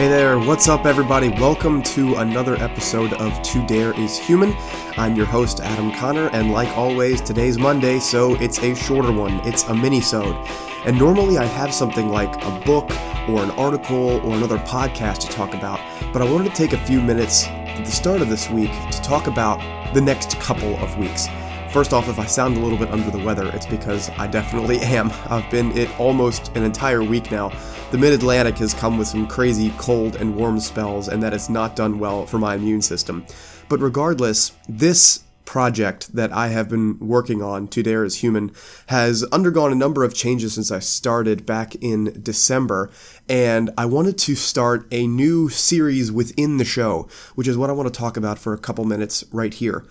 Hey there, what's up, everybody? Welcome to another episode of To Dare is Human. I'm your host, Adam Connor, and like always, today's Monday, so it's a shorter one. It's a mini-sode. And normally I have something like a book or an article or another podcast to talk about, but I wanted to take a few minutes at the start of this week to talk about the next couple of weeks. First off, if I sound a little bit under the weather, it's because I definitely am. I've been it almost an entire week now. The mid Atlantic has come with some crazy cold and warm spells, and that has not done well for my immune system. But regardless, this project that I have been working on, To Dare is Human, has undergone a number of changes since I started back in December, and I wanted to start a new series within the show, which is what I want to talk about for a couple minutes right here.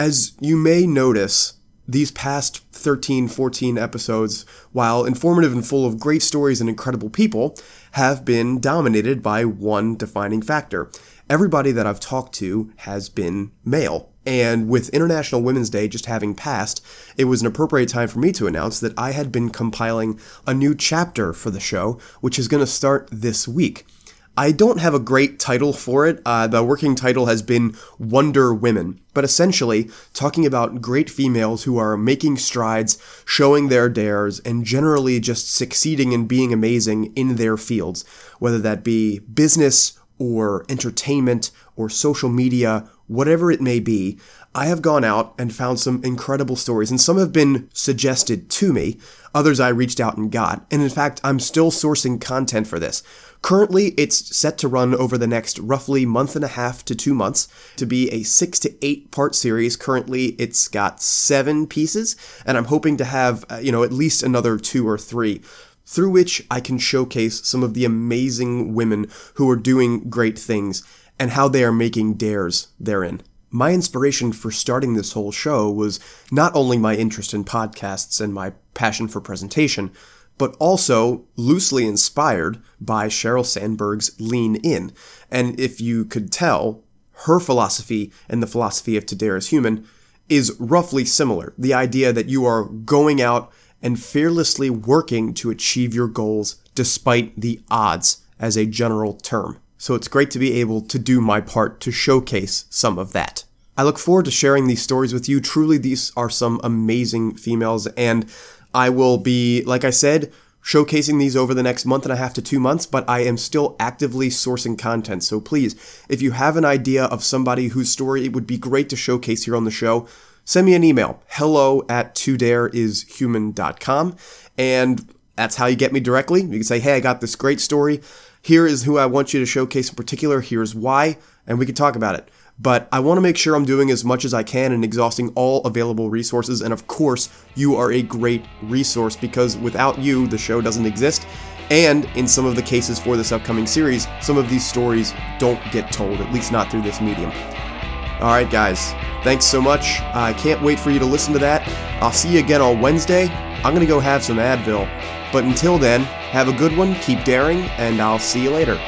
As you may notice, these past 13, 14 episodes, while informative and full of great stories and incredible people, have been dominated by one defining factor. Everybody that I've talked to has been male. And with International Women's Day just having passed, it was an appropriate time for me to announce that I had been compiling a new chapter for the show, which is going to start this week. I don't have a great title for it. Uh, the working title has been Wonder Women, but essentially talking about great females who are making strides, showing their dares, and generally just succeeding and being amazing in their fields, whether that be business or entertainment or social media, whatever it may be. I have gone out and found some incredible stories, and some have been suggested to me. Others I reached out and got. And in fact, I'm still sourcing content for this. Currently, it's set to run over the next roughly month and a half to two months to be a six to eight part series. Currently, it's got seven pieces, and I'm hoping to have, uh, you know, at least another two or three through which I can showcase some of the amazing women who are doing great things and how they are making dares therein. My inspiration for starting this whole show was not only my interest in podcasts and my passion for presentation, but also loosely inspired by Sheryl Sandberg's Lean In. And if you could tell, her philosophy and the philosophy of To Dare Human is roughly similar. The idea that you are going out and fearlessly working to achieve your goals despite the odds as a general term. So it's great to be able to do my part to showcase some of that. I look forward to sharing these stories with you. Truly, these are some amazing females, and I will be, like I said, showcasing these over the next month and a half to two months, but I am still actively sourcing content. So please, if you have an idea of somebody whose story it would be great to showcase here on the show, send me an email hello at todareishuman.com. And that's how you get me directly. You can say, hey, I got this great story. Here is who I want you to showcase in particular. Here's why. And we can talk about it but I want to make sure I'm doing as much as I can and exhausting all available resources. And of course, you are a great resource because without you, the show doesn't exist. And in some of the cases for this upcoming series, some of these stories don't get told, at least not through this medium. All right, guys, thanks so much. I can't wait for you to listen to that. I'll see you again on Wednesday. I'm going to go have some Advil. But until then, have a good one, keep daring, and I'll see you later.